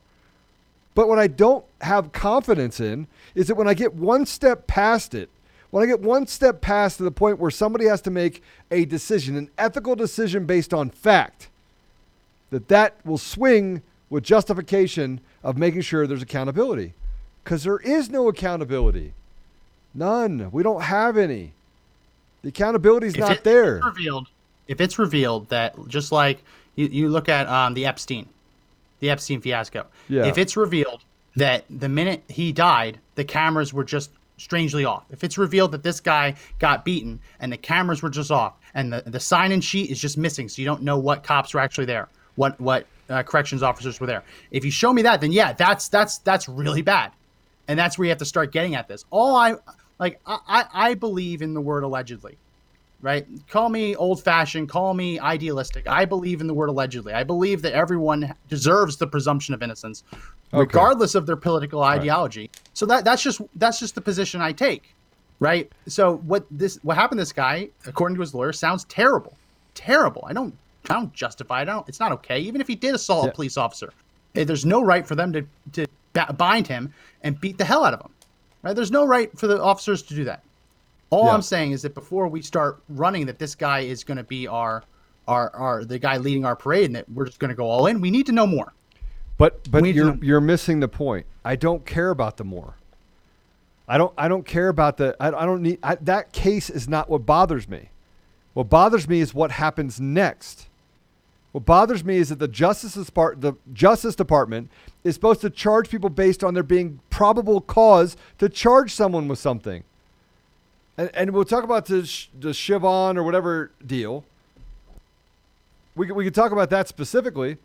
But what I don't have confidence in is that when I get one step past it, when I get one step past to the point where somebody has to make a decision, an ethical decision based on fact, that that will swing with justification of making sure there's accountability. Because there is no accountability. None. We don't have any. The accountability is not it- there. If it's revealed, if it's revealed that just like you, you look at um, the Epstein, the Epstein fiasco. Yeah. If it's revealed that the minute he died, the cameras were just strangely off. If it's revealed that this guy got beaten and the cameras were just off and the, the sign in sheet is just missing, so you don't know what cops were actually there, what what uh, corrections officers were there. If you show me that, then yeah, that's that's that's really bad, and that's where you have to start getting at this. All I like, I I, I believe in the word allegedly right? Call me old fashioned, call me idealistic. I believe in the word allegedly. I believe that everyone deserves the presumption of innocence, regardless of their political ideology. So that that's just that's just the position I take. Right? So what this what happened to this guy, according to his lawyer, sounds terrible. Terrible. I don't I don't justify it. I don't it's not okay. Even if he did assault Yeah. a police officer. eh, There's no right for them to to bind him and beat the hell out of him. Right? There's no right for the officers to do that. All Yeah. I'm saying is that before we start running that this guy is going to be our, our, our, the guy leading our parade, and that we're just going to go all in, we need to know more. But but We need to you're you're missing the point. I don't care about the more. I don't I don't care about the I, I don't need I, that case is not what bothers me. What bothers me is what happens next. What bothers me is that the Justice Depart- the Justice Department is supposed to charge people based on there being probable cause to charge someone with something. And, and we'll talk about the, the Chevron or whatever deal. We, could- we could talk about that specifically.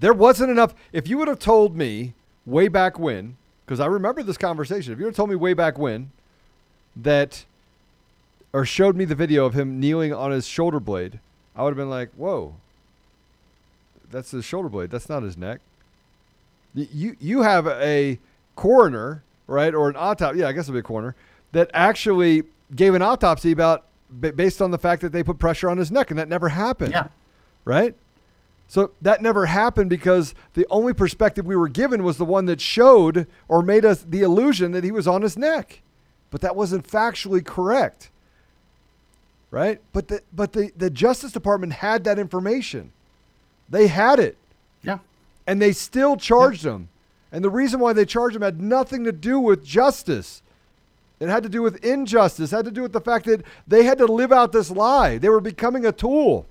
There wasn't enough. If you would have told me way back when, because I remember this conversation, if you would have told me way back when that, or showed me the video of him kneeling on his shoulder blade, I would have been like, whoa, that's his shoulder blade. That's not his neck. You, you have a coroner, right? Or an autopsy. Yeah, I guess it'll be a coroner that actually gave an autopsy about based on the fact that they put pressure on his neck, and that never happened Yeah. right? So that never happened because the only perspective we were given was the one that showed or made us the illusion that he was on his neck. But that wasn't factually correct. Right? But the but the, the Justice Department had that information. They had it. Yeah. And they still charged him. And the reason why they charged him had nothing to do with justice. It had to do with injustice. It had to do with the fact that they had to live out this lie. They were becoming a tool.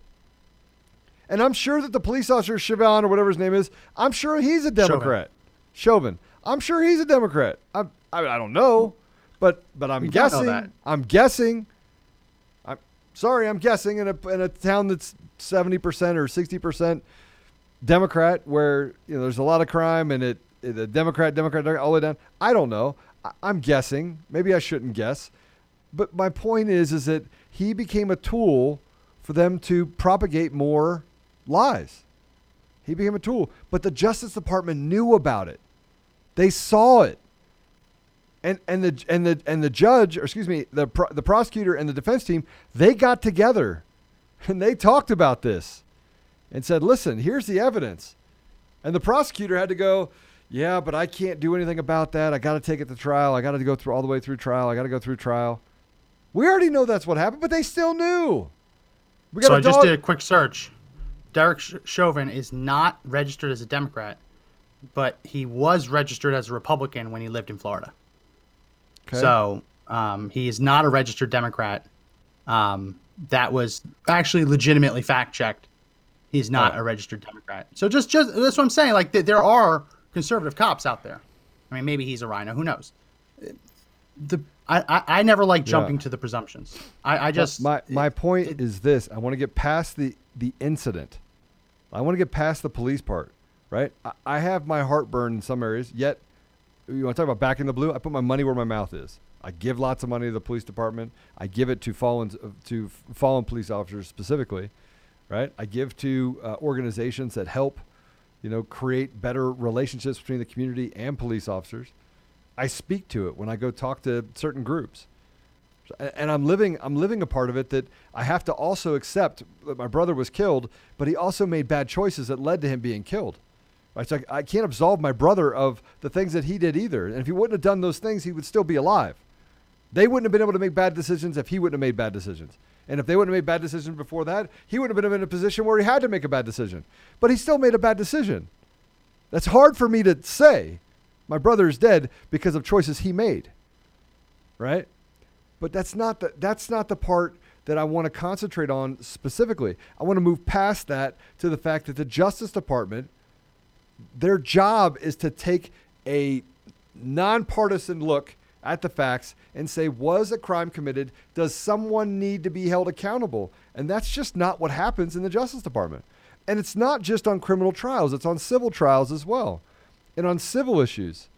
And I'm sure that the police officer, Chauvin or whatever his name is, I'm sure he's a Democrat. Chauvin. I'm sure he's a Democrat. I'm, I, I don't know, but but I'm know guessing. that. I'm guessing. I'm sorry. I'm guessing in a in a town that's seventy percent or sixty percent Democrat, where you know there's a lot of crime and it, a Democrat, Democrat, Democrat, all the way down. I don't know. I'm guessing. Maybe I shouldn't guess, but my point is, is that he became a tool for them to propagate more lies. He became a tool, but the Justice Department knew about it. They saw it. And and the and the and the judge, or excuse me, the pro, the prosecutor and the defense team, they got together and they talked about this and said, "Listen, here's the evidence." And the prosecutor had to go, "Yeah, but I can't do anything about that. I got to take it to trial. I got to go through all the way through trial. I got to go through trial." We already know that's what happened, but they still knew. We So a I just did a quick search. Derek Chauvin is not registered as a Democrat, but he was registered as a Republican when he lived in Florida. Okay. So um, he is not a registered Democrat. Um, that was actually legitimately fact checked. He's not Oh. a registered Democrat. So just just that's what I'm saying. Like th- there are conservative cops out there. I mean, maybe he's a RINO. Who knows? The I, I, I never like jumping Yeah. to the presumptions. I, I just my my point it- is this: I want to get past the the incident. I want to get past the police part, right? I, I have my heartburn in some areas. Yet, you want to talk about back in the blue? I put my money where my mouth is. I give lots of money to the police department. I give it to fallen to fallen police officers specifically, right? I give to uh, organizations that help, you know, create better relationships between the community and police officers. I speak to it when I go talk to certain groups and I'm living I'm living a part of it that I have to also accept that my brother was killed, but he also made bad choices that led to him being killed. Right? So I, I can't absolve my brother of the things that he did either. And if he wouldn't have done those things, he would still be alive. They wouldn't have been able to make bad decisions if he wouldn't have made bad decisions. And if they wouldn't have made bad decisions before that, he wouldn't have been in a position where he had to make a bad decision. But he still made a bad decision. That's hard for me to say. My brother is dead because of choices he made. Right? But that's not the that's not the part that I want to concentrate on specifically. I want to move past that to the fact that the Justice Department their job is to take a nonpartisan look at the facts and say was a crime committed? Does someone need to be held accountable? And that's just not what happens in the justice department. And it's not just on criminal trials it's on civil trials as well. And on civil issues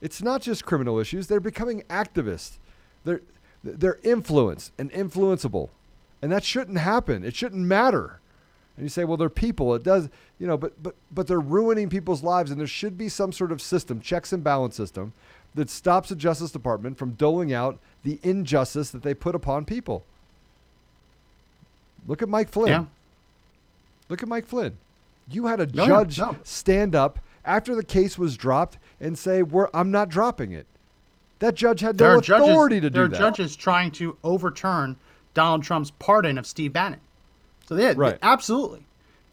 it's not just criminal issues they're becoming activists. They're they're influenced and influenceable. And that shouldn't happen. It shouldn't matter. And you say well they're people. It does you know but but but they're ruining people's lives and there should be some sort of system checks and balance system that stops the justice department from doling out the injustice that they put upon people look at mike flynn Yeah. look at mike flynn you had a No, judge no. stand up after the case was dropped and say We're, i'm not dropping it that judge had there no are judges, authority to there do are that judges trying to overturn Donald Trump's pardon of Steve Bannon. So they, Right. absolutely,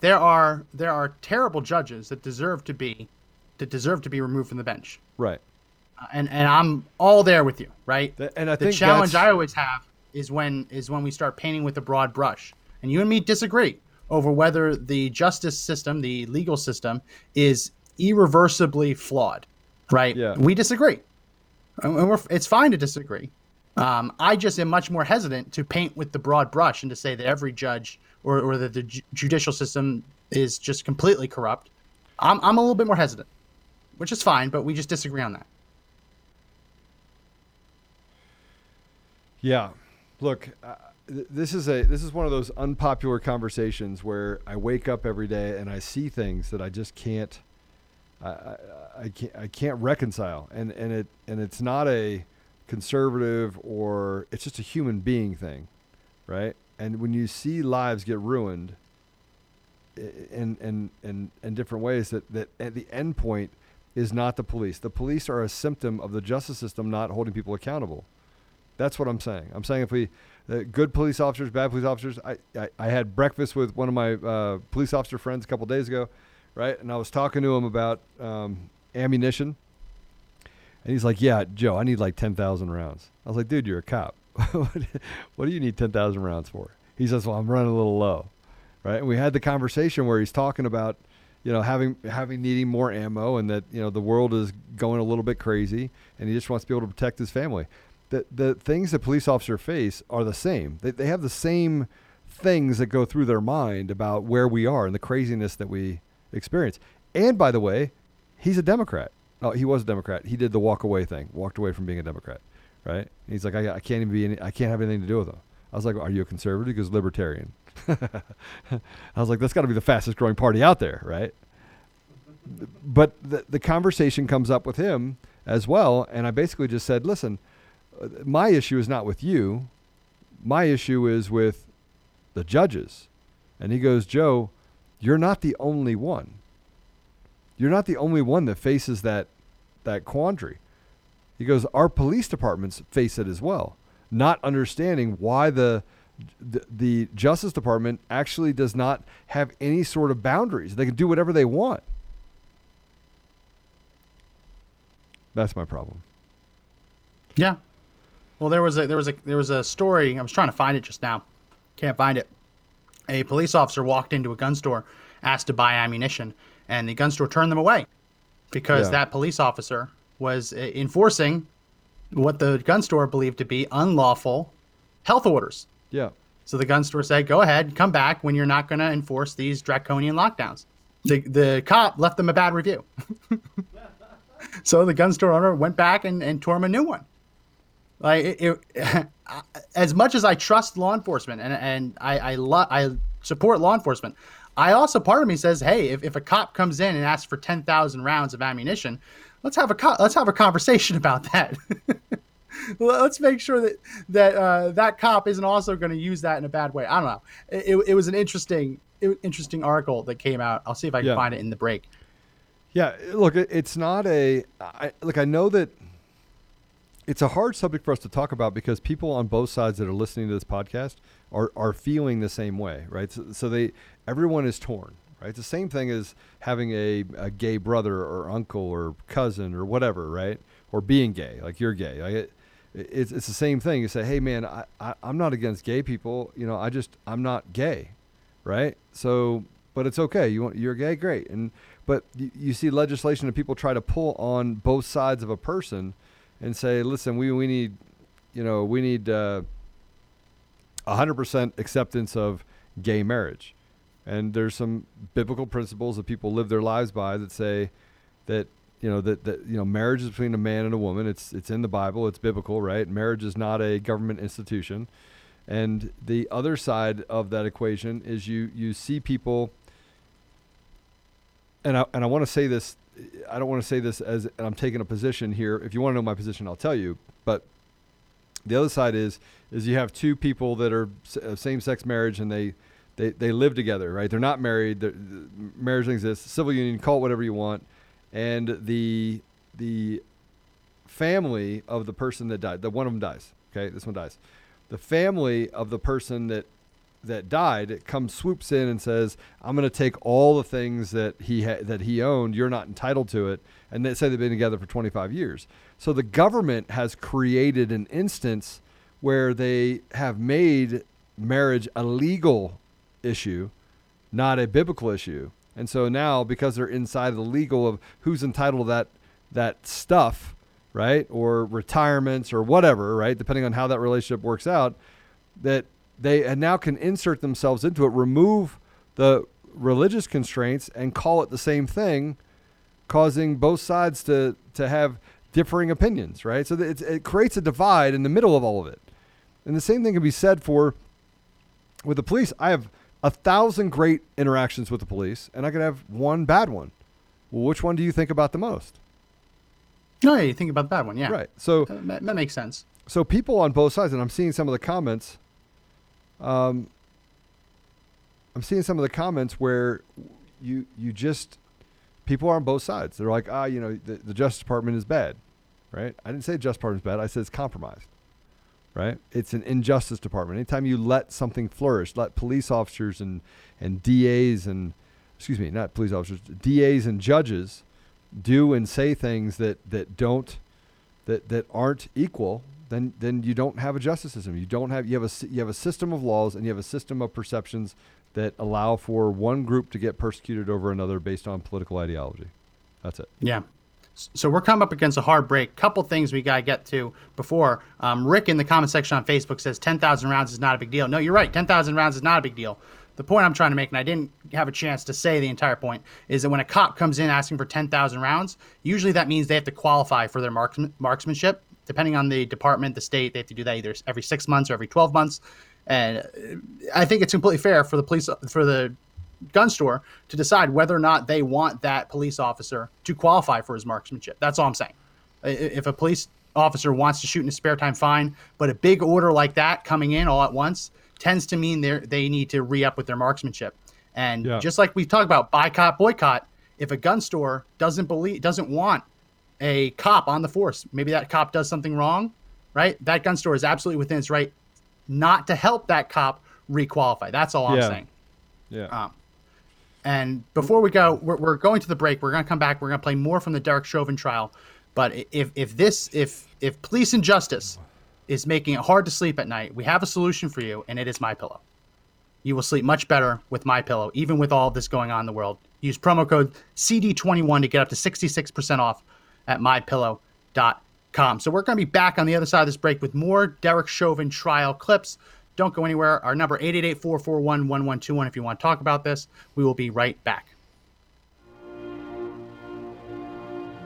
there are there are terrible judges that deserve to be that deserve to be removed from the bench. right and and I'm all there with you, right? Th- and I the challenge I always have is when is when we start painting with a broad brush, and you and me disagree over whether the justice system, the legal system, is irreversibly flawed, right? Yeah. We disagree, and we're, it's fine to disagree. Um, I just am much more hesitant to paint with the broad brush and to say that every judge or, or that the ju- judicial system is just completely corrupt. I'm, I'm a little bit more hesitant, which is fine, but we just disagree on that. Yeah. Look, uh, th- this is a this is one of those unpopular conversations where I wake up every day and I see things that I just can't I, I, I can't I can't reconcile. And and it and it's not a conservative or it's just a human being thing, right? And when you see lives get ruined in in in, in different ways that that at the end point is not the police. The police are a symptom of the justice system not holding people accountable. That's what I'm saying. I'm saying if we, uh, good police officers, bad police officers. I, I, I had breakfast with one of my uh, police officer friends a couple days ago, right? And I was talking to him about um, ammunition. And he's like, "Yeah, Joe, I need like ten thousand rounds." I was like, "Dude, you're a cop. what do you need ten thousand rounds for?" He says, "Well, I'm running a little low." Right? And we had the conversation where he's talking about, you know, having having needing more ammo, and that you know the world is going a little bit crazy, and he just wants to be able to protect his family. The the things that police officers face are the same. They they have the same things that go through their mind about where we are and the craziness that we experience. And by the way, he's a Democrat. Oh, he was a Democrat. He did the walk away thing, walked away from being a Democrat, right? And he's like, I, I can't even be, any, I can't have anything to do with him. I was like, Are you a conservative? He goes, Libertarian. I was like, That's got to be the fastest growing party out there, right? But the, the conversation comes up with him as well. And I basically just said, Listen, my issue is not with you. My issue is with the judges. And he goes, Joe, you're not the only one. You're not the only one that faces that that quandary. He goes, our police departments face it as well, not understanding why the the, the Justice Department actually does not have any sort of boundaries. They can do whatever they want. That's my problem. Yeah. Well, there was a there was a there was a story. I was trying to find it just now. Can't find it. A police officer walked into a gun store, asked to buy ammunition, and the gun store turned them away because Yeah. that police officer was uh, enforcing what the gun store believed to be unlawful health orders. Yeah. So the gun store said, "Go ahead, come back when you're not going to enforce these draconian lockdowns." The the cop left them a bad review. so the gun store owner went back and, and tore him a new one. Like it, it, as much as I trust law enforcement and and I I, lo- I support law enforcement, I also part of me says, hey, if, if a cop comes in and asks for ten thousand rounds of ammunition, let's have a co- let's have a conversation about that. let's make sure that that uh, that cop isn't also going to use that in a bad way. I don't know. It, it was an interesting interesting article that came out. I'll see if I can Yeah. find it in the break. Yeah, look, it's not a. I, look, I know that it's a hard subject for us to talk about because people on both sides that are listening to this podcast are are feeling the same way, right? So, so they everyone is torn, right? It's the same thing as having a, a gay brother or uncle or cousin or whatever, right? Or being gay, like you're gay. Like it, it's it's the same thing. You say, hey man, I, I I'm not against gay people. You know, I just I'm not gay, right? So, but it's okay. You want you're gay, great. And but you, you see legislation and people try to pull on both sides of a person and say, listen, we we need, you know, we need uh, 100% acceptance of gay marriage. And there's some biblical principles that people live their lives by that say that you know that, that you know marriage is between a man and a woman. It's it's in the Bible. It's biblical, right? Marriage is not a government institution. And the other side of that equation is you you see people and I and I want to say this I don't want to say this as I'm taking a position here. If you want to know my position, I'll tell you. But the other side is is you have two people that are uh, same sex marriage and they, they they live together, right? They're not married. They're, marriage exists. Civil union, call it whatever you want. And the the family of the person that died, the one of them dies. Okay, this one dies. The family of the person that that died it comes swoops in and says, "I'm going to take all the things that he ha- that he owned. You're not entitled to it." And they say they've been together for 25 years. So the government has created an instance where they have made marriage a legal issue, not a biblical issue. And so now, because they're inside the legal of who's entitled to that that stuff, right, or retirements or whatever, right, depending on how that relationship works out, that they now can insert themselves into it, remove the religious constraints, and call it the same thing, causing both sides to to have differing opinions, right? So it's, it creates a divide in the middle of all of it. And the same thing can be said for with the police. I have a thousand great interactions with the police, and I could have one bad one. Well, which one do you think about the most? Oh, no, you think about that one, yeah. Right. So that, that makes sense. so people on both sides, and I'm seeing some of the comments. Um, I'm seeing some of the comments where you you just people are on both sides. They're like, ah, you know, the, the Justice Department is bad, right? I didn't say Justice Department is bad. I said it's compromised, right? It's an injustice department. Anytime you let something flourish, let police officers and and DAs and excuse me, not police officers, DAs and judges do and say things that that don't that that aren't equal, then then you don't have a justice system. You don't have you have a you have a system of laws and you have a system of perceptions that allow for one group to get persecuted over another based on political ideology. That's it. Yeah. So we're coming up against a hard break. Couple things we got to get to before. Um, Rick in the comment section on Facebook says 10,000 rounds is not a big deal. No, you're right. 10,000 rounds is not a big deal. The point I'm trying to make, and I didn't have a chance to say the entire point, is that when a cop comes in asking for 10,000 rounds, usually that means they have to qualify for their marksman, marksmanship. Depending on the department, the state, they have to do that either every six months or every 12 months. And uh, I think it's completely fair for the police, for the gun store to decide whether or not they want that police officer to qualify for his marksmanship. That's all I'm saying. If a police officer wants to shoot in his spare time, fine. But a big order like that coming in all at once tends to mean they they need to re up with their marksmanship. And Yeah. just like we talked about boycott, boycott, if a gun store doesn't believe doesn't want a cop on the force, maybe that cop does something wrong, right? That gun store is absolutely within its right not to help that cop requalify. That's all I'm Yeah. saying. Yeah. Um, and before we go, we're, we're going to the break. We're going to come back. We're going to play more from the Derek Chauvin trial. But if if this if if police injustice is making it hard to sleep at night, we have a solution for you, and it is my pillow. You will sleep much better with my pillow, even with all this going on in the world. Use promo code CD21 to get up to 66% off at mypillow.com. So we're going to be back on the other side of this break with more Derek Chauvin trial clips. Don't go anywhere. Our number 888-441-1121 if you want to talk about this. We will be right back.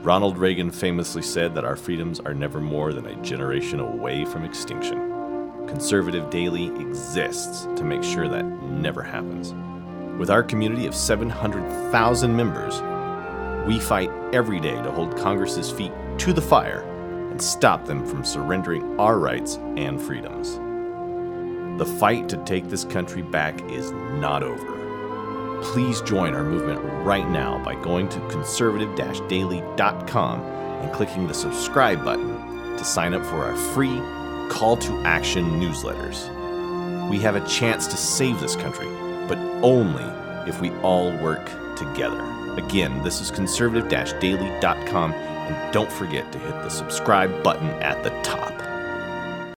Ronald Reagan famously said that our freedoms are never more than a generation away from extinction. Conservative Daily exists to make sure that never happens. With our community of 700,000 members, we fight every day to hold Congress's feet to the fire and stop them from surrendering our rights and freedoms. The fight to take this country back is not over. Please join our movement right now by going to conservative daily.com and clicking the subscribe button to sign up for our free call to action newsletters. We have a chance to save this country, but only if we all work together. Again, this is conservative daily.com, and don't forget to hit the subscribe button at the top.